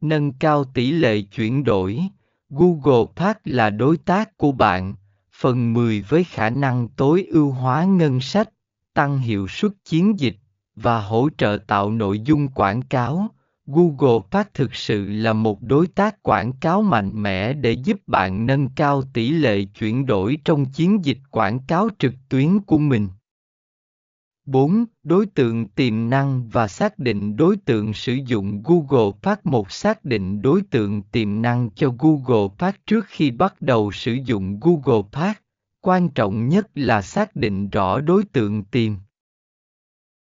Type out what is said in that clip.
nâng cao tỷ lệ chuyển đổi. Google Pack là đối tác của bạn, phần 10 với khả năng tối ưu hóa ngân sách, tăng hiệu suất chiến dịch và hỗ trợ tạo nội dung quảng cáo. Google Pack thực sự là một đối tác quảng cáo mạnh mẽ để giúp bạn nâng cao tỷ lệ chuyển đổi trong chiến dịch quảng cáo trực tuyến của mình. 4. Đối tượng tiềm năng và xác định đối tượng sử dụng Google phát một xác định đối tượng tiềm năng cho Google phát trước khi bắt đầu sử dụng Google phát Quan trọng nhất là xác định rõ đối tượng tiềm